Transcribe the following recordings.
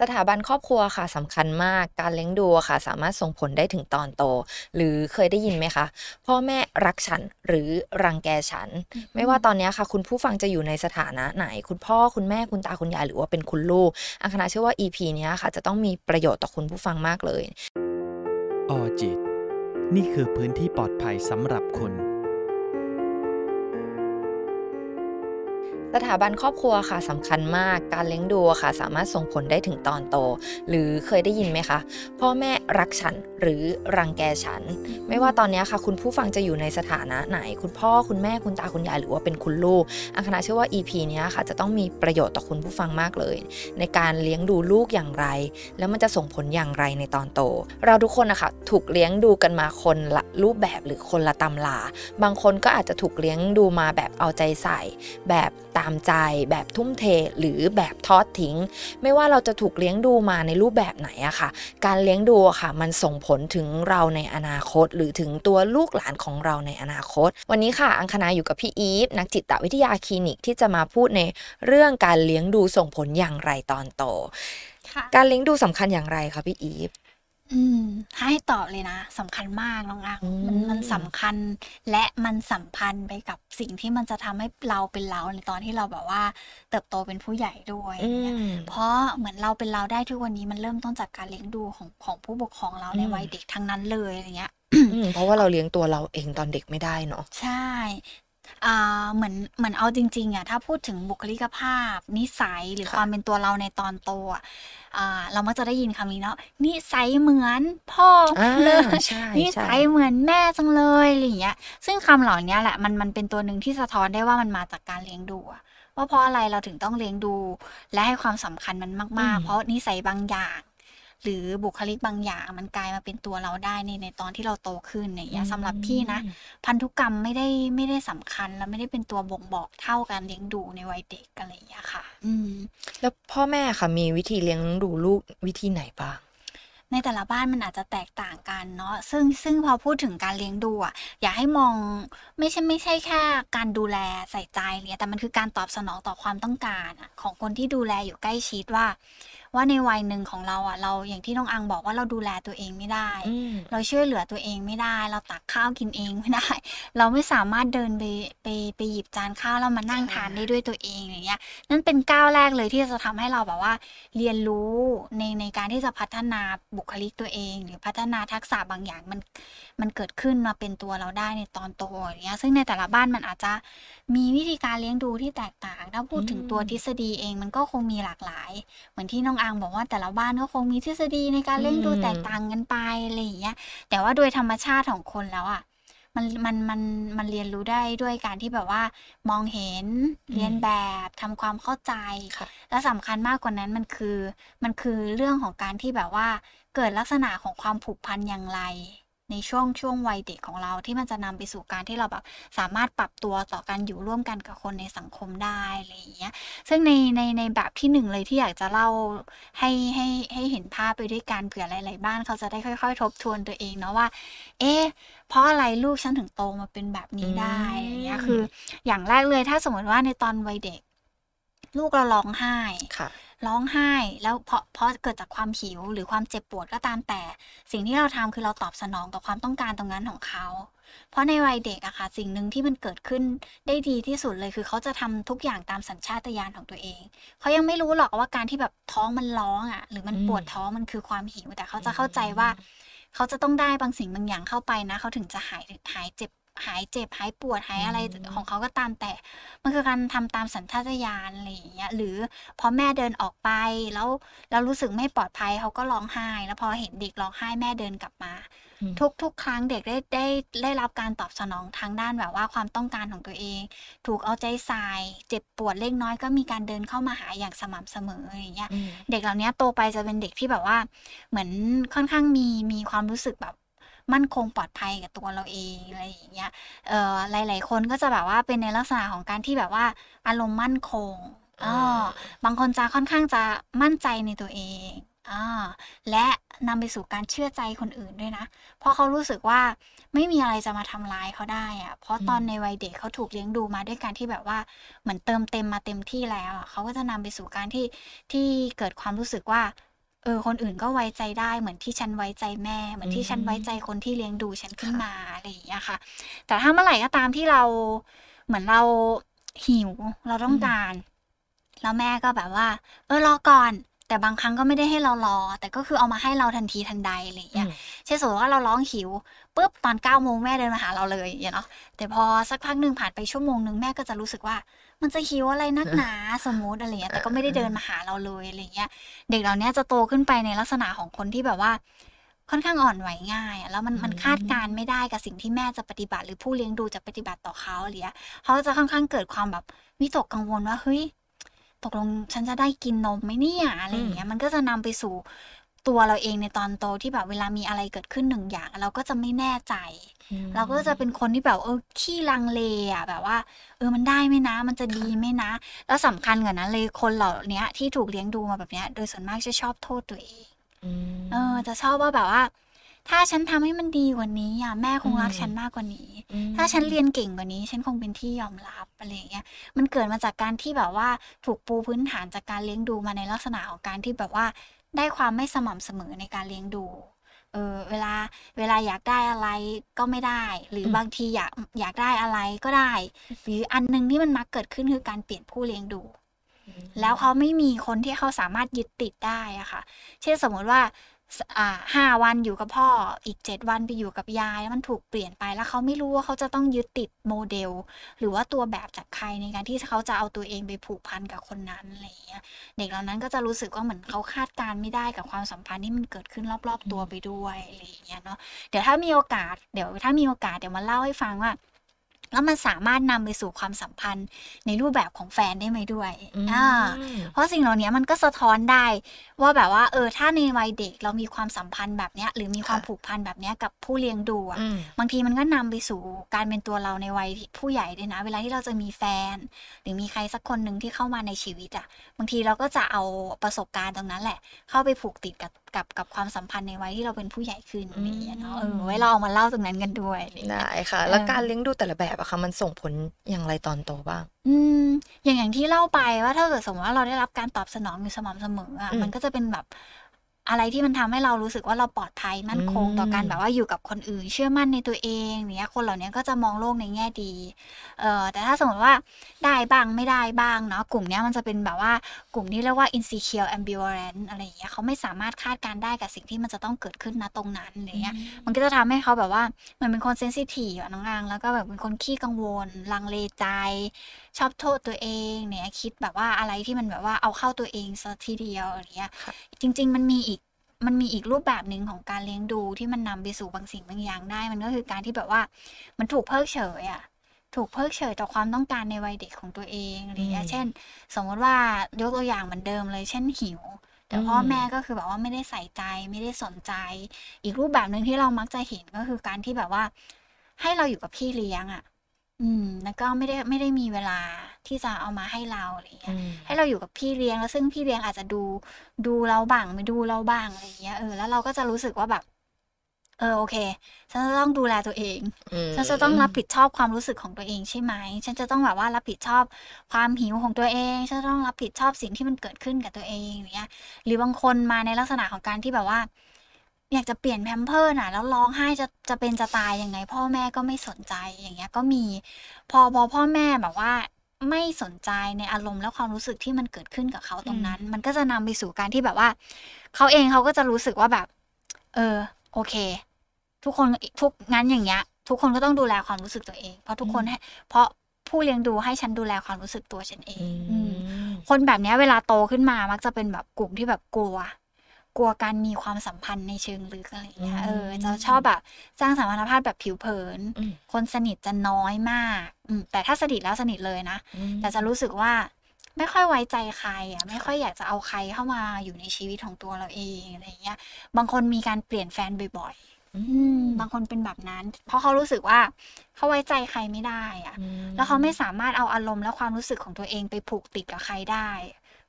สถาบันครอบครัวค่ะสำคัญมากการเลี้ยงดูอะค่ะ สามารถส่งผลได้ถึงตอนโต หรือเคยได้ยินไหมคะ พ่อแม่รักฉันหรือรังแกฉัน ไม่ว่าตอนเนี้ยค่ะ คุณผู้ฟังจะอยู่ในสถานะไหน คุณพ่อคุณแม่คุณตาคุณยายหรือว่าเป็นคุณลูกอังคณาเชื่อว่า EP เนี้ยค่ะ จะต้องมีประโยชน์ต่อคุณผู้ฟังมากเลย ออจิต นี่คือพื้นที่ปลอดภัยสำหรับคุณ สถาบันครอบครัวค่ะสำคัญมากการเลี้ยงดูค่ะ สามารถส่งผลได้ถึงตอนโต หรือเคยได้ยินไหมคะ พ่อแม่รักฉันหรือรังแกฉัน ไม่ว่าตอนนี้ค่ะ คุณผู้ฟังจะอยู่ในสถานะไหน คุณพ่อคุณแม่คุณตาคุณยายหรือว่าเป็นคุณลูก อังคณาเชื่อว่า EP นี้ค่ะ จะต้องมีประโยชน์ต่อคุณผู้ฟังมากเลย ในการเลี้ยงดูลูกอย่างไร แล้วมันจะส่งผลอย่างไรในตอนโต เราทุกคนนะคะถูกเลี้ยงดูกันมาคนละรูปแบบหรือคนละตำลาบางคนก็อาจจะถูกเลี้ยงดูมาแบบเอาใจใส่ แบบตามใจแบบทุ่มเทหรือแบบทอดทิ้ง ไม่ว่าเราจะถูกเลี้ยงดูมาในรูปแบบไหนอะค่ะ การเลี้ยงดูอะค่ะ มันส่งผลถึงเราในอนาคต หรือถึงตัวลูกหลานของเราในอนาคต วันนี้ค่ะ อังคณาอยู่กับพี่อีฟนักจิตวิทยาคลินิกที่จะมาพูดในเรื่องการเลี้ยงดูส่งผลอย่างไรตอนโตค่ะการเลี้ยงดูสำคัญอย่างไรคะพี่อีฟ อืมถ้าให้ตอบเลยนะสำคัญมากน้องอังอืมมันมันสำคัญและมันสัมพันธ์ไปกับสิ่งที่มันจะทำให้เราเป็นเราในตอนที่เราแบบว่า เติบโตเป็นผู้ใหญ่ด้วยอืเนี่ยมเพราะเหมือนเราเป็นเราได้ทุกวันนี้มันเริ่มต้นจากการเลี้ยงดูของของผู้ปกครองเราในอืมวัยเด็กทั้งนั้นเลยอะไรเงี้ยอืมเพราะว่าเราเลี้ยงตัวเราเองตอนเด็กไม่ได้เนาะใช่ อ่าเหมือนเหมือนเอาจริงๆอะถ้าพูดถึงบุคลิกภาพ นิสัยหรือค่ะความเป็นตัวเราในตอนโตอะอ่าเรามักจะได้ยินคำนี้เนาะนิสัยเหมือนพ่ออ่าเลย ใช่นิใช่ สัยเหมือนแม่จังเลยอะไรอย่างเงี้ย ซึ่งคำเหล่านี้แหละมันมันเป็นตัวหนึ่งที่สะท้อนได้ว่ามันมาจากการเลี้ยงดูอะว่าเพราะอะไรเราถึงต้องเลี้ยงดู และให้ความสำคัญมันมากอืมๆเพราะนิสัยบางอย่าง หรือบุคลิกบางอย่างมันกลายมาเป็นตัวเราได้ในในตอนที่เราโตขึ้นอย่างเงี้ยสำหรับพี่นะ พันธุกรรมไม่ได้ไม่ได้สำคัญ และไม่ได้เป็นตัวบ่งบอกเท่าการเลี้ยงดูในวัยเด็กอะไรอย่างเงี้ยค่ะ อืม แล้วพ่อแม่ค่ะมีวิธีเลี้ยงดูลูกวิธีไหนบ้างในแต่ละบ้านมันอาจจะแตกต่างกันเนาะซึ่งซึ่งพอพูดถึงการเลี้ยงดูอะอยากให้มองไม่ใช่ไม่ใช่แค่การดูแลใส่ใจเนี่ยแต่มันคือการตอบสนองต่อความต้องการอะของคนที่ดูแลอยู่ใกล้ชิดว่า ว่าในวัยหนึ่งของเราอะเราอย่างที่น้องอังบอกว่าเราดูแลตัวเองไม่ได้อืมเราช่วยเหลือตัวเองไม่ได้ เราตักข้าวกินเองไม่ได้ เราไม่สามารถเดินไปไปไปหยิบจานข้าวแล้วมานั่งใช่ทานได้ด้วยตัวเองอย่างเงี้ยนั่นเป็นก้าวแรกเลยที่จะทำให้เราแบบว่า เรียนรู้ในในการที่จะพัฒนาบุคลิกตัวเอง หรือพัฒนาทักษะบางอย่างมันมันเกิดขึ้นมาเป็นตัวเราได้ในตอนโตอย่างเงี้ยซึ่งในแต่ละบ้านมันอาจจะมีวิธีการเลี้ยงดูที่แตกต่าง ถ้าพูดถึงตัวอืมทฤษฎีเองมันก็คงมีหลากหลาย เหมือนที่น้องอังบอกว่าแต่ละบ้านก็คงมีทฤษฎีในการเลี้ยงดูแตกต่างกันไปอะไรอย่างเงี้ยแต่ว่าโดยธรรมชาติของคนแล้วอะมันมันมันมันเรียนรู้ได้ด้วยการที่แบบว่า มองเห็นอืมเรียนแบบทำความเข้าใจค่ะและสำคัญมากกว่านั้นมันคือ มันคือเรื่องของการที่แบบว่าเกิดลักษณะของความผูกพันอย่างไร ในช่วงช่วงวัยเด็กของเราที่มันจะนำไปสู่การที่เราแบบสามารถปรับตัวต่อการอยู่ร่วมกันกับคนในสังคมได้อะไรอย่างเงี้ยซึ่งในในในแบบที่หนึ่งเลยที่อยากจะเล่าให้ให้ให้เห็นภาพไปด้วยกันเผื่อหลาย ๆ บ้านเขาจะได้ค่อย ๆ ทบทวนตัวเองเนาะว่า เอ๊ะเพราะอะไรลูกฉันถึงโตมาเป็นแบบนี้ได้อืมอย่างเงี้ยคือ อย่างแรกเลยถ้าสมมติว่าในตอนวัยเด็ก ลูกเราร้องไห้ค่ะ ร้องไห้ แล้วเพราะเพราะเกิดจากความหิวหรือความเจ็บปวดก็ตามแต่ สิ่งที่เราทำคือเราตอบสนองต่อความต้องการตรงนั้นของเขา เพราะในวัยเด็กอะค่ะสิ่งหนึ่งที่มันเกิดขึ้นได้ดีที่สุดเลยคือเขาจะทำทุกอย่างตามสัญชาตญาณของตัวเอง เขายังไม่รู้หรอกว่าการที่แบบท้องมันร้องอะหรือมันอืมปวดท้องมันคือความหิวแต่เขาจะเข้าใจว่า เขาจะต้องได้บางสิ่งบางอย่างเข้าไปนะ เขาถึงจะหายหายเจ็บ หายเจ็บหายปวดหายอะไรอืมของเขาก็ตามแต่ มันคือการทำตามสัญชาตญาณอะไรอย่างเงี้ยหรือพอแม่เดินออกไปแล้วแล้วรู้สึกไม่ปลอดภัยเขาก็ร้องไห้ แล้วพอเห็นเด็กร้องไห้แม่เดินกลับมาอืมทุกทุกครั้งเด็กได้ได้ได้รับการตอบสนองทางด้านแบบว่าความต้องการของตัวเอง ถูกเอาใจใส่เจ็บปวดเล็กน้อยก็มีการเดินเข้ามาหาอย่างสม่ำเสมออย่างเงี้ยอืมเด็กเหล่านี้โตไปจะเป็นเด็กที่แบบว่า เหมือนค่อนข้างมีมีความรู้สึกแบบ มั่นคงปลอดภัยกับตัวเราเองอะไรอย่างเงี้ยเอ่อหลาย ๆ คนก็จะแบบว่าเป็นในลักษณะของการที่แบบว่าอารมณ์มั่นคงอ๋ออ่าบางคนจะค่อนข้างจะมั่นใจในตัวเองอ่าและนำไปสู่การเชื่อใจคนอื่นด้วยนะ เพราะเขารู้สึกว่าไม่มีอะไรจะมาทำร้ายเขาได้อะเพราะตอนในวัยเด็กเขาถูกเลี้ยงดูมาด้วยการที่แบบว่าเหมือนเติมเต็มมาเต็มที่แล้วอะเขาก็จะนำไปสู่การที่ที่เกิดความรู้สึกว่า เออคนอื่นก็ไว้ใจได้เหมือนที่ฉันไว้ใจแม่ เหมือนที่ฉันไว้ใจคนที่เลี้ยงดูฉันขึ้นค่ะมาอะไรอย่างเงี้ยค่ะ แต่ถ้าเมื่อไหร่ก็ตามที่เราเหมือนเราหิวเราต้องการ แล้วแม่ก็แบบว่า เออรอก่อน แต่บางครั้งก็ไม่ได้ให้เรารอ แต่ก็คือเอามาให้เราทันทีทันใดอะไรอย่างอืเงี้ยมเช่นสมมติว่าเราร้องหิวปุ๊บตอนเก้าโมงแม่เดินมาหาเราเลยอย่างเงี้ยเนาะแต่พอสักพักหนึ่งผ่านไปชั่วโมงหนึ่งแม่ก็จะรู้สึกว่า มันจะหิวอะไรนักหนาสมมติอะไรเงี้ยแต่ก็ไม่ได้เดินมาหาเราเลยอะไรเงี้ย เด็กเหล่านี้จะโตขึ้นไปในลักษณะของคนที่แบบว่า ค่อนข้างอ่อนไหวง่ายอะแล้วมันอืมมันคาดการณ์ไม่ได้กับสิ่งที่แม่จะปฏิบัติ หรือผู้เลี้ยงดูจะปฏิบัติต่อเขาอะไรเงี้ยเขาจะค่อนข้างเกิดความแบบวิตกกังวลว่าเฮ้ยตกลงฉันจะได้กินนมไหมเนี่ยอะไรอย่างเงี้ยมันก็จะนำไปสู่ ตัวเราเองในตอนโตที่แบบเวลามีอะไรเกิดขึ้นหนึ่งอย่าง เราก็จะไม่แน่ใจอืมเราก็จะเป็นคนที่แบบเออขี้ลังเลอะแบบว่า เออมันได้ไหมนะ มันจะดีไหมนะ แล้วสำคัญกว่านั้นเลยคนเหล่าเนี้ยที่ถูกเลี้ยงดูมาแบบเนี้ย โดยส่วนมากจะชอบโทษตัวเองอืมเออ จะชอบว่าแบบว่า ถ้าฉันทำให้มันดีกว่านี้อะแม่คงรักอืมฉันมากกว่านี้อืมถ้าฉันเรียนเก่งกว่านี้ ฉันคงเป็นที่ยอมรับอะไรอย่างเงี้ยมันเกิดมาจากการที่แบบว่าถูกปูพื้นฐานจากการเลี้ยงดูมาในลักษณะของการที่แบบว่า ได้ความไม่สม่ำเสมอในการเลี้ยงดู เออเวลาเวลาอยากได้อะไรก็ไม่ได้ หรือมบางทีอยากอยากได้อะไรก็ได้ หรืออันหนึงที่มันมักเกิดขึ้นคือการเปลี่ยนผู้เลี้ยงดู แล้วเขาไม่มีคนที่เขาสามารถยึดติดได้อะค่ะ เช่นสมมติว่าสอ่า ห้าวันอยู่กับพ่ออีกเจ็ดวันไปอยู่กับยายแล้วมันถูกเปลี่ยนไปแล้วเขาไม่รู้ว่าเขาจะต้องยึดติดโมเดล หรือว่าตัวแบบจากใครในการที่เขาจะเอาตัวเองไปผูกพันกับคนนั้นอะไรอย่างเงี้ยเด็กเหล่านั้นก็จะรู้สึกว่าเหมือนเขาคาดการณ์ไม่ได้กับความสัมพันธ์ที่มันเกิดขึ้นรอบ ๆ ตัวไปด้วยอะไรอย่างเงี้ยเนาะเดี๋ยวถ้ามีโอกาสเดี๋ยวถ้ามีโอกาสเดี๋ยวมาเล่าให้ฟังว่า แล้วมันสามารถนำไปสู่ความสัมพันธ์ในรูปแบบของแฟนได้ไหมด้วยอืมอ่าเพราะสิ่งเหล่านี้มันก็สะท้อนได้ว่าแบบว่าเออถ้าในวัยเด็กเรามีความสัมพันธ์แบบเนี้ยหรือมีความค่ะผูกพันแบบเนี้ยกับผู้เลี้ยงดูอะอืมบางทีมันก็นำไปสู่การเป็นตัวเราในวัยผู้ใหญ่ด้วยนะ เวลาที่เราจะมีแฟน หรือมีใครสักคนหนึ่งที่เข้ามาในชีวิตอะบางทีเราก็จะเอาประสบการณ์ตรงนั้นแหละ เข้าไปผูกติดกับ กับกับความสัมพันธ์ในวัยที่เราเป็นผู้ใหญ่ขึ้นอะไรอย่างเงี้ยเนาะเออไว้เราเอามาเล่าตรงนั้นกันด้วยอะไรอย่างเงี้ยได้ค่ะ แล้วเออการเลี้ยงดูแต่ละแบบอะค่ะมันส่งผลอย่างไรตอนโตบ้าง อืมอย่างอย่างที่เล่าไปว่าถ้าเกิดสมมติว่าเราได้รับการตอบสนองอยู่สม่ำเสมออะอืมมันก็จะเป็นแบบ อะไรที่มันทำให้เรารู้สึกว่าเราปลอดภัยมั่นคงอืมต่อการแบบว่าอยู่กับคนอื่น เชื่อมั่นในตัวเองเนี้ยคนเหล่านี้ก็จะมองโลกในแง่ดีเอ่อแต่ถ้าสมมติว่าได้บ้างไม่ได้บ้างเนาะกลุ่มเนี้ยมันจะเป็นแบบว่ากลุ่มที่เรียกว่า insecure ambivalent อะไรอย่างเงี้ยเขาไม่สามารถคาดการณ์ได้กับสิ่งที่มันจะต้องเกิดขึ้นณตรงนั้นอะไรเงี้ยมันก็จะทำให้เขาแบบว่าเหมันเป็นคนเซนซิทีฟอะน้องอางแล้วก็แบบเป็นคนขี้กังวลลังเลใจชอบโทษตัวเองเนี่ยคิดแบบว่าอะไรที่มันแบบว่าเอาเข้าตัวเองซะทีเดียวอย่างเงี้ยค่ะจริง ๆ มันมีอีกมันมีอีกรูปแบบหนึ่งของการเลี้ยงดูที่มันนำไปสู่บางสิ่งบางอย่างได้ มันก็คือการที่แบบว่ามันถูกเพิกเฉยอะถูกเพิกเฉยต่อความต้องการในวัยเด็กของตัวเองอะไรเงี้ยอืมเช่น สมมติว่ายกตัวอย่างเหมือนเดิมเลย เช่นหิว แต่พ่ออมแม่ก็คือแบบว่าไม่ได้ใส่ใจไม่ได้สนใจ อีกรูปแบบหนึ่งที่เรามักจะเห็นก็คือการที่แบบว่า ให้เราอยู่กับพี่เลี้ยงอะ อืม แล้วก็ไม่ได้ไม่ได้มีเวลาที่จะเอามาให้เราอะไรเงี้อืยมให้เราอยู่กับพี่เลี้ยงแล้วซึ่งพี่เลี้ยงอาจจะดูดูเราบ้างไม่ดูเราบ้างอะไรเงี้ยเออแล้วเราก็จะรู้สึกว่าแบบ เออโอเค ฉันจะต้องดูแลตัวเองอืมฉันจะต้องรับผิดชอบความรู้สึกของตัวเองใช่ไหมฉันจะต้องแบบว่ารับผิดชอบความหิวของตัวเอง ฉันจะต้องรับผิดชอบสิ่งที่มันเกิดขึ้นกับตัวเองอย่างเงี้ย หรือบางคนมาในลักษณะของการที่แบบว่า อยากจะเปลี่ยนแพมเพิร์สน่ะ แล้วร้องไห้จะจะเป็นจะตายยังไง พ่อแม่ก็ไม่สนใจอย่างเงี้ยก็มี พอพอพ่อแม่แบบว่าไม่สนใจในอารมณ์และความรู้สึกที่มันเกิดขึ้นกับเขาตรงนั้น มันก็จะนำไปสู่การที่แบบว่า เขาเองเขาก็จะรู้สึกว่าแบบ เออ โอเค ทุกคนทุกงั้นอย่างเงี้ย ทุกคนก็ต้องดูแลความรู้สึกตัวเอง เพราะทุกคนให้เพราะผู้เลี้ยงดูให้ฉันดูแลความรู้สึกตัวฉันเองอือืมมคนแบบเนี้ยเวลาโตขึ้นมามักจะเป็นแบบกลุ่มที่แบบกลัว กลัวการมีความสัมพันธ์ในเชิงลึกอะไรเงี้ยอืมเออ จะชอบแบบสร้างสัมพันธภาพแบบผิวเผินอืมคนสนิทจะน้อยมากอืมแต่ถ้าสนิทแล้วสนิทเลยนะอืมแต่จะรู้สึกว่าไม่ค่อยไว้ใจใครอะ ไม่ค่อยอยากจะเอาใครเข้ามาอยู่ในชีวิตของตัวเราเองอะไรเงี้ย บางคนมีการเปลี่ยนแฟนบ่อยๆอือืมมบางคนเป็นแบบนั้น เพราะเขารู้สึกว่าเขาไว้ใจใครไม่ได้อะอืมแล้วเขาไม่สามารถเอาอารมณ์และความรู้สึกของตัวเองไปผูกติดกับใครได้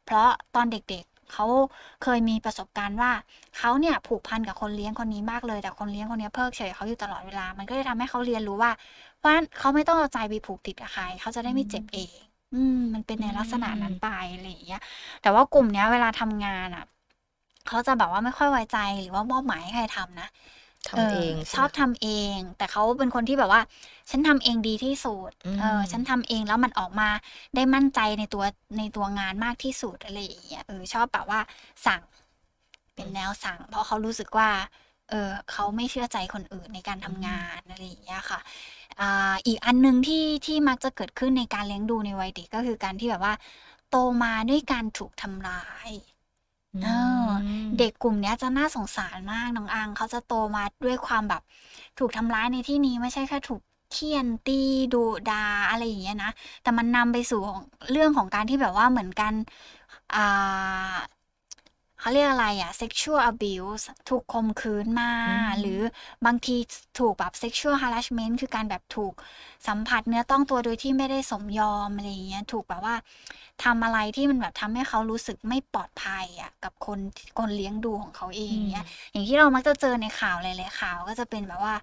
เพราะตอนเด็กๆ เขาเคยมีประสบการณ์ว่าเขาเนี่ยผูกพันกับคนเลี้ยงคนนี้มากเลย แต่คนเลี้ยงคนนี้เพิกเฉยเขาอยู่ตลอดเวลา มันก็เลยทำให้เขาเรียนรู้ว่าเพราะฉะนั้นเขาไม่ต้องเอาใจไปผูกติดกับใครเขาจะได้ไม่เจ็บเอง อืม มันเป็นในลักษณะนั้นไปอะไรอย่างเงี้ย แต่ว่ากลุ่มเนี้ยเวลาทำงานอะเขาจะแบบว่าไม่ค่อยไว้ใจหรือว่ามอบหมายให้ใครทำนะ ทำเองชใช่อบไหมทำเอง แต่เขาเป็นคนที่แบบว่า ฉันทำเองดีที่สุดอืมเออฉันทำเองแล้วมันออกมาได้มั่นใจในตัวในตัวงานมากที่สุดอะไรอย่างเงี้ยเออชอบแบบว่าสั่งเป็นแนวสั่ง เพราะเขารู้สึกว่า เออเขาไม่เชื่อใจคนอื่นในการทำงานอะไรอย่างเงี้ยค่ะอ่าอีกอันหนึ่งที่ที่มักจะเกิดขึ้นในการเลี้ยงดูในวัยเด็กก็คือการที่แบบว่า โตมาด้วยการถูกทำร้าย เด็กกลุ่มนี้จะน่าสงสารมากน้องอังเขาจะโตมาด้วยความแบบ ถูกทำร้ายในที่นี้ไม่ใช่แค่ถูกเคี่ยนตีดูดาอะไรอย่างเงี้ยนะ แต่มันนำไปสู่เรื่องของการที่แบบว่าเหมือนกันอ่า เขาเรียกอะไรอะ sexual abuse ถูกข่มขืนมาอืมหรือบางทีถูกแบบ sexual harassment คือการแบบถูกสัมผัสเนื้อต้องตัวโดยที่ไม่ได้สมยอมอะไรอย่างเงี้ย ถูกแบบว่าทำอะไรที่มันแบบทำให้เขารู้สึกไม่ปลอดภัยอะกับคนคนเลี้ยงดูของเขาเองเนี้ย อย่างที่เรามักจะเจอในข่าวหลายๆข่าวก็จะเป็นแบบว่า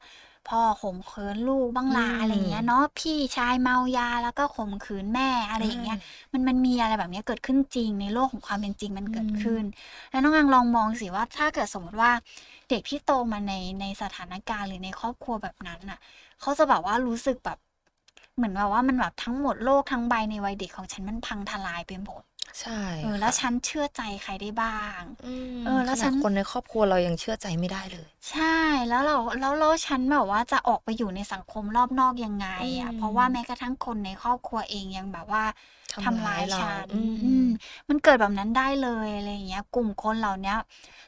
พ่อข่มขืนลูกบ้างละอืมอะไรอย่างเงี้ยเนาะพี่ชายเมายาแล้วก็ข่มขืนแม่อะไรอย่างเงี้ยมันมันมีอะไรแบบเนี้ยเกิดขึ้นจริงในโลกของความเป็นจริงมันเกิดขึ้น แล้วน้องอังลองมองสิว่าถ้าเกิดสมมติว่าเด็กที่โตมาในในสถานการณ์หรือในครอบครัวแบบนั้นน่ะเขาจะแบบว่ารู้สึกแบบเหมือนแบบว่ามันแบบทั้งหมดโลกทั้งใบในวัยเด็กของฉันมันพังทลายไปหมด ใช่เออแล้วค่ะฉันเชื่อใจใครได้บ้างอืมเออ แล้วขฉันาดนคนในครอบครัวเรายังเชื่อใจไม่ได้เลย ใช่แล้วเราแล้วแล้วฉันแบบว่าจะออกไปอยู่ในสังคมรอบนอกยังไงอะอืมเพราะว่าแม้กระทั่งคนในครอบครัวเองยังแบบว่าทำร้ายเราฉันอืมอืมมันเกิดแบบนั้นได้เลยอะไรอย่างเงี้ย กลุ่มคนเหล่าเนี้ย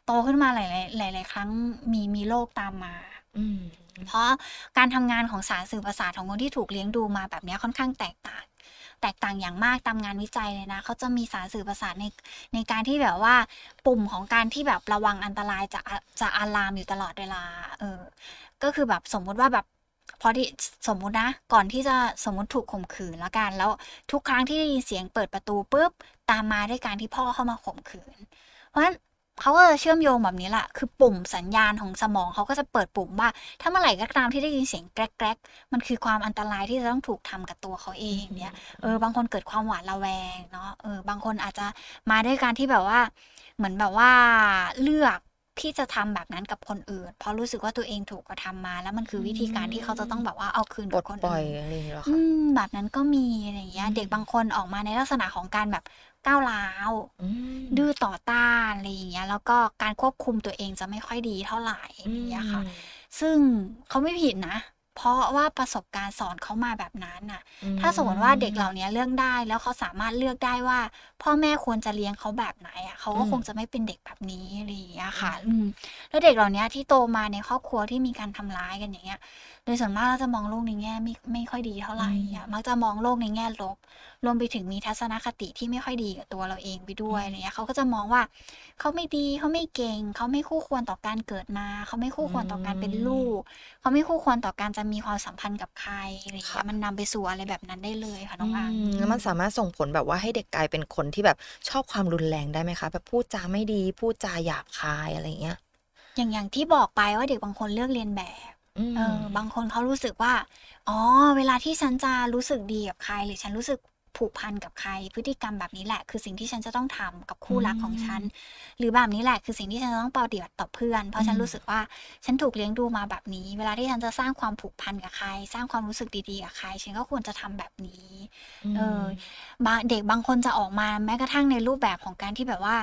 โตขึ้นมาหลายๆหลาย ๆ ครั้งมีมีโรคตามมาอืมเพราะการทำงานของสารสื่อประสาทของคนที่ถูกเลี้ยงดูมาแบบเนี้ยค่อนข้างแตกต่าง แตกต่างอย่างมากตามงานวิจัยเลยนะเขาจะมีสารสื่อประสาทในในการที่แบบว่าปุ่มของการที่แบบระวังอันตรายจะจะอะลามอยู่ตลอดเวลาเออก็คือแบบสมมุติว่าแบบพอที่สมมุตินะก่อนที่จะสมมุติถูกข่มขืนแล้วกันแล้วทุกครั้งที่ได้ยินเสียงเปิดประตูปุ๊บตามมาด้วยการที่พ่อเข้ามาข่มขืน เพราะฉะนั้น เขาก็จะเชื่อมโยงแบบนี้แหละคือปุ่มสัญญาณของสมองเขาก็จะเปิดปุ่มว่า ถ้าเมื่อไหร่ก็ตามที่ได้ยินเสียงแกรกๆมันคือความอันตรายที่จะต้องถูกทำกับตัวเขาเองเนี่ยเออบางคนเกิดความหวาดระแวงเนาะเออบางคนอาจจะมาด้วยการที่แบบว่า เหมือนแบบว่าเลือกที่จะทำแบบนั้นกับคนอื่น เพราะรู้สึกว่าตัวเองถูกกระทำมา แล้วมันคือวิธีการที่เขาจะต้องแบบว่าเอาคืนปลกับดคนปล่อยอื่นอะไรอย่างเงี้ยเหรออืคะมแบบนั้นก็มีอะไรอย่างเงี้ยอืมเด็กบางคนออกมาในลักษณะของการแบบ ก้าวร้าวอืมดื้อต่อต้านอะไรอย่างเงี้ยแล้วก็การควบคุมตัวเองจะไม่ค่อยดีเท่าไหร่อย่างเงี้ยค่ะซึ่งเขาไม่ผิดนะ เพราะว่าประสบการณ์สอนเขามาแบบนั้นน่ะอืมถ้าสมมติว่าเด็กเหล่านี้เลือกได้แล้วเขาสามารถเลือกได้ว่า พ่อแม่ควรจะเลี้ยงเขาแบบไหนอะเขาก็อืมคงจะไม่เป็นเด็กแบบนี้อะไรอย่างเงี้ยค่ะอืมอืมแล้วเด็กเหล่านี้ที่โตมาในครอบครัวที่มีการทำร้ายกันอย่างเงี้ย โดยส่วนมากเราจะมองโลกในแง่ไม่ไม่ค่อยดีเท่าไหร่อะมักจะมองโลกในแง่ลบ รวมไปถึงมีทัศนคติที่ไม่ค่อยดีกับตัวเราเองไปด้วยอะไรเงี้ยเขาก็จะมองว่าเขาไม่ดีเขาไม่เก่งเขาไม่คู่ควรต่อการเกิดมาเขาไม่คู่ควรต่อการเป็นลูกเขาไม่คู่ควรต่อการจะมีความสัมพันธ์กับใครอะไรเงี้ค่ะยมันนำไปสู่อะไรแบบนั้นได้เลยค่ะน้องอังอืมแล้วมันสามารถส่งผลแบบว่าให้เด็กกลายเป็นคนที่แบบชอบความรุนแรงได้ไหมคะ แบบพูดจาไม่ดีพูดจาหยาบคายอะไรเงี้ยอย่างอย่างที่บอกไปว่าเด็กบางคนเลือกเรียนแบบอืมเออบางคนเขารู้สึกว่า อ๋อ เวลาที่ฉันจะรู้สึกดีกับใคร หรือฉันรู้สึก ผูกพันกับใคร พฤติกรรมแบบนี้แหละ คือสิ่งที่ฉันจะต้องทำกับคู่รักของฉัน หรือแบบนี้แหละ คือสิ่งที่ฉันจะต้องปฏิบัติต่อเพื่อน เพราะฉันอืมรู้สึกว่าฉันถูกเลี้ยงดูมาแบบนี้ เวลาที่ฉันจะสร้างความผูกพันกับใคร สร้างความรู้สึกดีๆกับใคร ฉันก็ควรจะทำแบบนี้ เออบางเด็กบางคนจะออกมาแม้กระทั่งในรูปแบบของการที่แบบว่า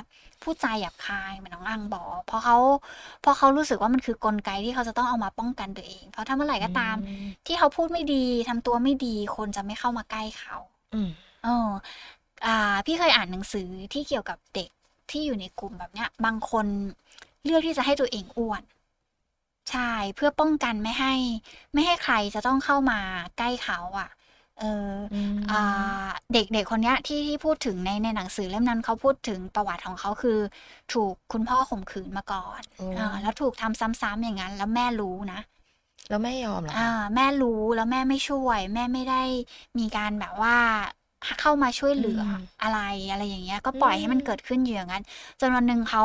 พูดจาหยาบคายเหมือนน้องอังบอกเพราะเขาเพราะเขารู้สึกว่ามันคือกลไกที่เขาจะต้องเอามาป้องกันตัวเอง เพราะถ้าเมื่อไหร่ก็ตามอืมที่เขาพูดไม่ดีทำตัวไม่ดี คนจะไม่เข้ามาใกล้เขา อืมเอออ่า พี่เคยอ่านหนังสือที่เกี่ยวกับเด็กที่อยู่ในกลุ่มแบบเนี้ย บางคนเลือกที่จะให้ตัวเองอ้วน ใช่เพื่อป้องกันไม่ให้ ไม่ให้ใครจะต้องเข้ามาใกล้เขาอะ เอออืมอ่า เด็กเด็กคนเนี้ยที่ที่พูดถึงในในหนังสือเล่มนั้นเขาพูดถึงประวัติของเขาคือ ถูกคุณพ่อข่มขืนมาก่อนโอ้อ่าแล้วถูกทำซ้ำๆอย่างนั้น แล้วแม่รู้นะ แล้วแม่ยอมเหรออ่าคะแม่รู้แล้วแม่ไม่ช่วย แม่ไม่ได้มีการแบบว่าเข้ามาช่วยเหลืออมอะไรอะไรอย่างเงี้ย ก็ปล่อยอืมให้มันเกิดขึ้นอยู่อย่างนั้นจนวันหนึ่งเขา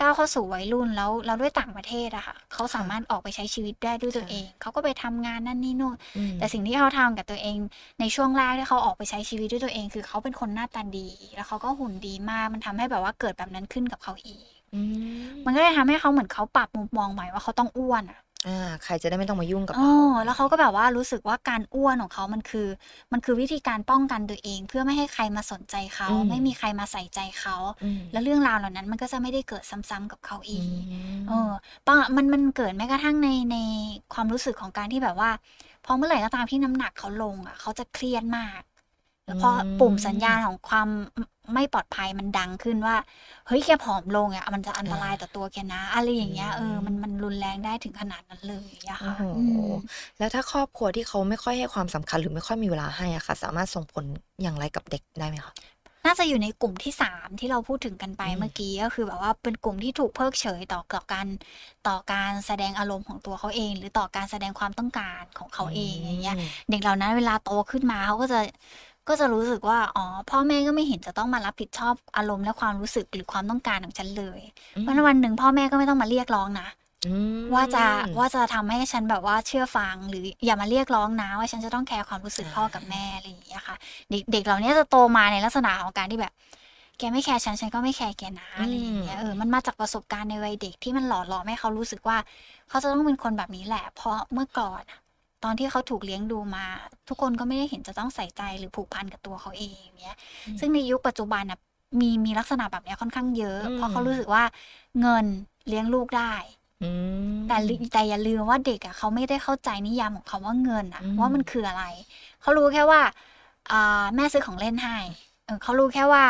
ก้าวเข้าสู่วัยรุ่นแล้วแล้วด้วยต่างประเทศอะค่ะเขาสามารถออกไปใช้ชีวิตได้ด้วยตัวเองเขาก็ไปทำงานนั่นนี่นู่นอืมแต่สิ่งที่เขาทำกับตัวเอง ในช่วงแรกที่เขาออกไปใช้ชีวิตด้วยตัวเอง คือเขาเป็นคนหน้าตาดี แล้วเขาก็หุ่นดีมากมันทำให้แบบว่าเกิดแบบนั้นขึ้นกับเขาอีกอืมมันก็เลยทำให้เขาเหมือนเขาปรับมุมมองใหม่ว่าเขาต้องอ้วนอะ อ่าใครจะได้ไม่ต้องมายุ่งกับอ๋เรา อแล้วเขาก็แบบว่ารู้สึกว่าการอ้วนของเขามันคือ มันคือวิธีการป้องกันตัวเอง เพื่อไม่ให้ใครมาสนใจเขาไม่มีใครมาใส่ใจเขา อืมแล้วเรื่องราวเหล่านั้นมันก็จะไม่ได้เกิดซ้ำๆกับเขาอือีกม เออปะมันมันเกิดแม้กระทั่งในในความรู้สึกของการที่แบบว่า พอเมื่อไหร่ก็ตามที่น้ำหนักเขาลงอะเขาจะเครียดมาก แล้วพอปุ่มสัญญาณของความไม่ปลอดภัยมันดังขึ้นว่า เฮ้ยแกผอมลงอะมันจะอันตรายต่อตัวแกนะอะไรอย่างเงี้ยเออมันมันรุนแรงได้ถึงขนาดนั้นเลยอะโอ้ค่ะโหอืมแล้วถ้าครอบครัวที่เขาไม่ค่อยให้ความสำคัญหรือไม่ค่อยมีเวลาให้อะค่ะ สามารถส่งผลอย่างไรกับเด็กได้ไหมคะน่าจะอยู่ในกลุ่มที่สามที่เราพูดถึงกันไปอืมเมื่อกี้ก็คือแบบว่าเป็นกลุ่มที่ถูกเพิกเฉยต่อต่อการต่อการแสดงอารมณ์ของตัวเขาเอง หรือต่อการแสดงความต้องการของเขาเองอย่างเงี้ยมเด็กเหล่านั้นเวลาโตขึ้นมาเขาก็จะ ก็จะรู้สึกว่า อ๋อ พ่อแม่ก็ไม่เห็นจะต้องมารับผิดชอบอารมณ์และความรู้สึกหรือความต้องการของฉันเลยอืมเพราะฉะนั้นวันหนึ่งพ่อแม่ก็ไม่ต้องมาเรียกร้องนะอืมว่าจะว่าจะทำให้ฉันแบบว่าเชื่อฟัง หรืออย่ามาเรียกร้องนะว่าฉันจะต้องแคร์ความรู้สึกพ่อกับแม่อะไรอย่างเงี้ยค่ะเด็กเด็กเหล่านี้จะโตมาในลักษณะของการที่แบบ แกไม่แคร์ฉันฉันก็ไม่แคร์แกนะอะไรอย่างเงี้ยเออมันมาจากประสบการณ์ในวัยเด็กที่มันหล่อหลอมให้เขารู้สึกว่า เขาจะต้องเป็นคนแบบนี้แหละ เพราะเมื่อก่อนอะ ตอนที่เขาถูกเลี้ยงดูมา ทุกคนก็ไม่ได้เห็นจะต้องใส่ใจหรือผูกพันกับตัวเขาเองเนี้ยอืมซึ่งในยุคปัจจุบันนะมีมีลักษณะแบบเนี้ยค่อนข้างเยอะอืมเพราะเขารู้สึกว่าเงินเลี้ยงลูกได้อืมแต่ลืแต่อย่าลืมว่าเด็กอะเขาไม่ได้เข้าใจนิยามของคำว่าเงินอะอืมว่ามันคืออะไร เขารู้แค่ว่าอ่าแม่ซื้อของเล่นให้เออเขารู้แค่ว่า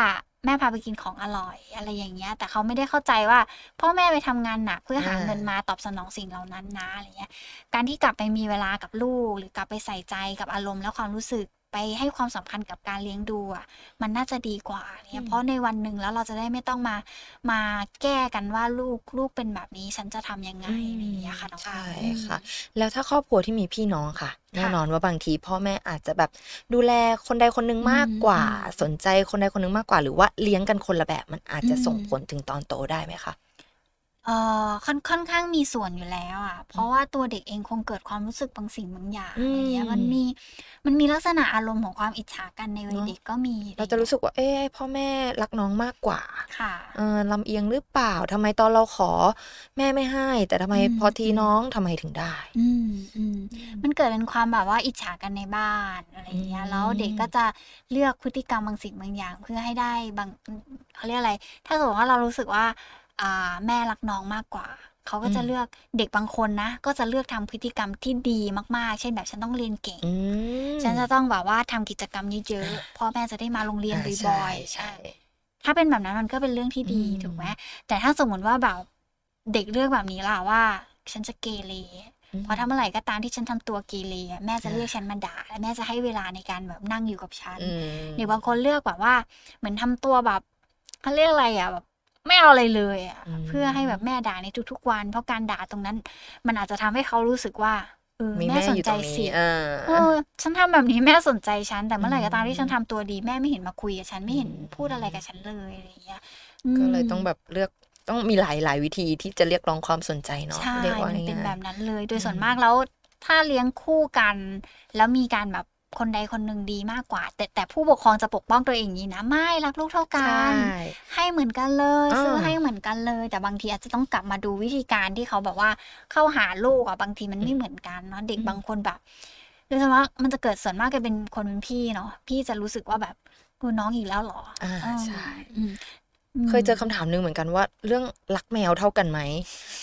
แม่พาไปกินของอร่อยอะไรอย่างเงี้ย แต่เขาไม่ได้เข้าใจว่า พ่อแม่ไปทำงานหนักเพื่อหาเงินมาตอบสนองสิ่งเหล่านั้นนะอะไรเงี้ย การที่กลับไปมีเวลากับลูก หรือกลับไปใส่ใจกับอารมณ์และความรู้สึก ไปให้ความสำคัญกับการเลี้ยงดูอะมันน่าจะดีกว่าเนี่ยเพราะในวันหนึ่งแล้วเราจะได้ไม่ต้องมามาแก้กันว่าลูกลูกเป็นแบบนี้ฉันจะทำยังไงอะไรอย่างเงี้ยค่ะน้องใช่ปาล์มค่ะ แล้วถ้าครอบครัวที่มีพี่น้องค่ะแน่นอนว่าบางทีพ่อแม่อาจจะแบบดูแลคนใดคนหนึ่งมากกว่าอืมสนใจคนใดคนหนึ่งมากกว่า หรือว่าเลี้ยงกันคนละแบบมันอาจจะอืมส่งผลถึงตอนโตได้ไหมคะ เอ่อค่อนค่อนข้างมีส่วนอยู่แล้วอะ เพราะว่าตัวเด็กเองคงเกิดความรู้สึกบางสิ่งบางอย่างอืมอะไรเงี้ยมันมีมันมีลักษณะอารมณ์ของความอิจฉากันในวัยเนอะเด็กก็มี เราจะรู้สึกว่า เอ๊ะพ่อแม่รักน้องมากกว่าค่ะเออลำเอียงหรือเปล่าทำไมตอนเราขอแม่ไม่ให้ แต่ทำไมอืมพอทีน้องทำไมถึงได้ อืมอืมมันเกิดเป็นความแบบว่าอิจฉากันในบ้านอะไรอย่างเงี้ยอืมแล้วเด็กก็จะเลือกพฤติกรรมบางสิ่งบางอย่าง เพื่อให้ได้บางเขาเรียกอะไร ถ้าสมมติว่าเรารู้สึกว่าอ่า แม่รักน้องมากกว่า เขาก็จะเลือกเด็กบางคนนะ ก็จะเลือกทำพฤติกรรมที่ดีมากๆ เช่นแบบฉันต้องเรียนเก่งอืมฉันจะต้องแบบว่าทำกิจกรรมเยอะๆพ่อแม่จะได้มาโรงเรียนอ่าบ่ใช่อยๆใช่อะถ้าเป็นแบบนั้นมันก็เป็นเรื่องที่ดีอืมถูกไหมแต่ถ้าสมมติว่าแบบเด็กเลือกแบบนี้ล่ะว่า ฉันจะเกเรเพราะถ้าเมื่อไหร่ก็ตามที่ฉันทำตัวเกเรอะแม่จะเรียกฉันมาด่าและแม่จะให้เวลาในการแบบนั่งอยู่กับฉันอืมหรือบางคนเลือกแบบว่า เหมือนทำตัวแบบเขาเรียกอะไรอะแบบ ไม่เอาอะไรเลยอะอืมเพื่อให้แบบแม่ด่าในทุกๆวัน เพราะการด่าตรงนั้น มันอาจจะทำให้เขารู้สึกว่าเออมีแม่แม่สอนยู่ใจตรงสินี้เออเออฉันทำแบบนี้แม่สนใจฉัน แต่เมื่อไหร่ก็ตามอืมที่ฉันทำตัวดีแม่ไม่เห็นมาคุยกับฉันไม่เห็นอืมพูดอะไรกับฉันเลยอะไรอย่างเงี้ยก็เลยมต้องแบบเลือกต้องมีหลายหลายวิธีที่จะเรียกร้องความสนใจเนาะใช่เรียกว่ามันเป็นง่ายๆแบบนั้นเลย โดยส่วนอืมมากแล้วถ้าเลี้ยงคู่กัน แล้วมีการแบบ คนใดคนหนึ่งดีมากกว่า แต่แต่ผู้ปกครองจะปกป้องตัวเองอย่างนี้นะ ไม่รักลูกเท่ากัใช่นให้เหมือนกันเลยอ่าซื้อให้เหมือนกันเลย แต่บางทีอาจจะต้องกลับมาดูวิธีการที่เขาแบบว่าเข้าหาลูกอะบางทีมันไม่เหมือนกันเนาะเด็กอืมบางคนแบบโดยเฉพาะมันจะเกิดส่วนมากจะเป็นคนเป็นพี่เนาะพี่จะรู้สึกว่าแบบกูน้องอีกแล้วเหรออ่าอืมใช่อืมเคยเจอคำถามหนึ่งเหมือนกันว่า เรื่องรักแมวเท่ากันไหม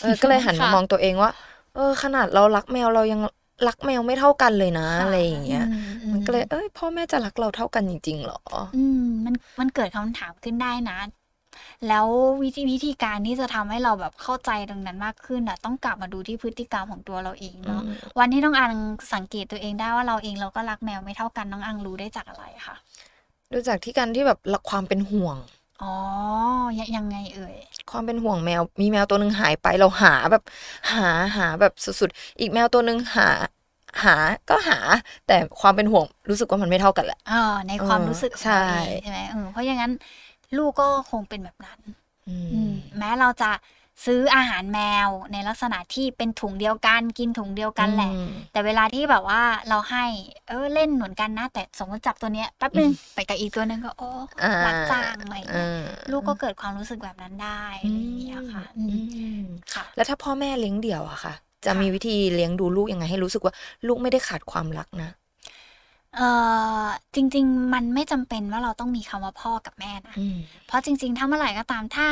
เออก็เลยหันมาค่ะมองตัวเองว่า เออ ขนาดเรารักแมวเรายัง รักแมวไม่เท่ากันเลยนะค่ะอะไรอย่างเงี้ยอือืมันก็เลยเอ้ยพ่อแม่จะรักเราเท่ากันจริงๆหรอ อืมมันมันเกิดคำถามขึ้นได้นะ แล้ววิธีวิธีการที่จะทำให้เราแบบเข้าใจตรงนั้นมากขึ้นอะ ต้องกลับมาดูที่พฤติกรรมของตัวเราเองเนาะอืมวันที่น้องอังสังเกตตัวเองได้ว่าเราเองเราก็รักแมวไม่เท่ากันน้องอังรู้ได้จากอะไรคะดูจากที่การที่แบบรักความเป็นห่วง อ๋อยังยังไงเอ่ย ความเป็นห่วงแมว มีแมวตัวหนึ่งหายไป เราหาแบบ หาหาแบบสุดๆ อีกแมวตัวหนึ่งหา หา ก็หา แต่ความเป็นห่วงรู้สึกว่ามันไม่เท่ากันแหละอ่าในความเออรู้สึกของใช่เราเองใช่ไหมเออเพราะอย่างนั้น ลูกก็คงเป็นแบบนั้น อือืมมแม้เราจะ ซื้ออาหารแมวในลักษณะที่เป็นถุงเดียวกัน กินถุงเดียวกันแหละอืมแต่เวลาที่แบบว่าเราให้เออเล่นเหมือนกันนะ แต่สมมติจับตัวเนี้ยแป๊บนึงไปกับอีกตัวนึงก็โอ้อ่ารักจังอะไรอย่างเงี้ยอ่าลูกก็เกิดความรู้สึกแบบนั้นได้อะไรอย่างเงี้ยค่ะอือืมมค่ะ แล้วถ้าพ่อแม่เลี้ยงเดี่ยวอะค่ะจะค่ะมีวิธีเลี้ยงดูลูกยังไงให้รู้สึกว่า ลูกไม่ได้ขาดความรักนะเออจริง ๆ มันไม่จำเป็นว่าเราต้องมีคำว่าพ่อกับแม่นะอืมเพราะจริง ๆ ถ้าเมื่อไหร่ก็ตามถ้า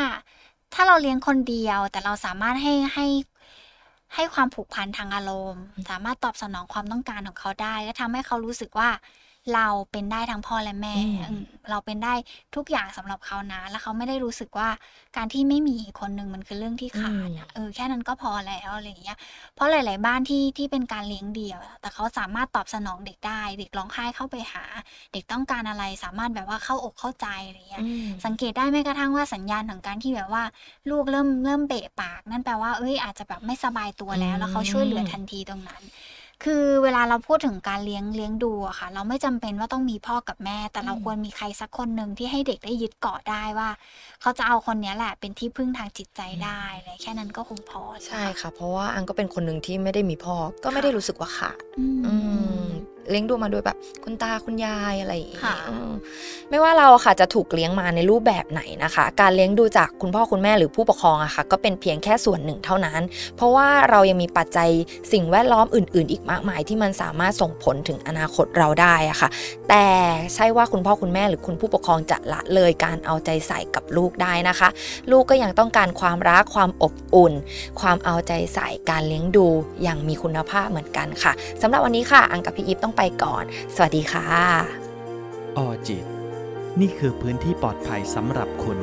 ถ้าเราเลี้ยงคนเดียว แต่เราสามารถให้ให้ให้ความผูกพันทางอารมณ์ สามารถตอบสนองความต้องการของเขาได้และทำให้เขารู้สึกว่า เราเป็นได้ทั้งพ่อและแม่อืมอืมเราเป็นได้ทุกอย่างสำหรับเขานะ แล้วเขาไม่ได้รู้สึกว่าการที่ไม่มีอีกคนหนึ่งมันคือเรื่องที่ขาดอะเออแค่นั้นก็พอแล้วอะไรอย่างเงี้ยเพราะหลาย ๆ บ้านที่ที่เป็นการเลี้ยงเดี่ยวอะแต่เขาสามารถตอบสนองเด็กได้ เด็กร้องไห้เข้าไปหา เด็กต้องการอะไรสามารถแบบว่าเข้าอกเข้าใจอะไรอย่างเงี้ยอืมสังเกตได้แม้กระทั่งว่าสัญญาณของการที่แบบว่า ลูกเริ่มเริ่มเบะปาก นั่นแปลว่าเอ้ยอาจจะแบบไม่สบายตัวแล้ว แล้วเขาช่วยเหลือทันทีตรงนั้น คือเวลาเราพูดถึงการเลี้ยงเลี้ยงดูอะค่ะ เราไม่จำเป็นว่าต้องมีพ่อกับแม่ แต่เราอืมควรมีใครสักคนหนึ่งที่ให้เด็กได้ยึดเกาะได้ว่า เขาจะเอาคนเนี้ยแหละเป็นที่พึ่งทางจิตใจได้เลยแค่นั้นก็คงพอใช่ค่ะ เพราะว่าอังก็เป็นคนหนึ่งที่ไม่ได้มีพ่อก็ไม่ได้รู้สึกว่าขาดอืมอืมเลี้ยงดูมาโดยแบบ คุณตาคุณยายอะไรอย่างงี้ค่ะอืมไม่ว่าเราอะค่ะจะถูกเลี้ยงมาในรูปแบบไหนนะคะ การเลี้ยงดูจากคุณพ่อคุณแม่หรือผู้ปกครองอะค่ะก็เป็นเพียงแค่ส่วนหนึ่งเท่านั้น เพราะว่าเรายังมีปัจจัยสิ่งแวดล้อมอื่น ๆ อีกมากมาย ที่มันสามารถส่งผลถึงอนาคตเราได้อะค่ะ แต่ใช่ว่าคุณพ่อคุณแม่หรือคุณผู้ปกครองจะละเลยการเอาใจใส่กับลูกได้นะคะ ลูกก็ยังต้องการความรักความอบอุ่น ความเอาใจใส่การเลี้ยงดูอย่างมีคุณภาพเหมือนกันค่ะสำหรับวันนี้ค่ะ อังกับพี่อีฟต้องไปก่อน สวัสดีค่ะ ออจิต นี่คือพื้นที่ปลอดภัยสำหรับคุณ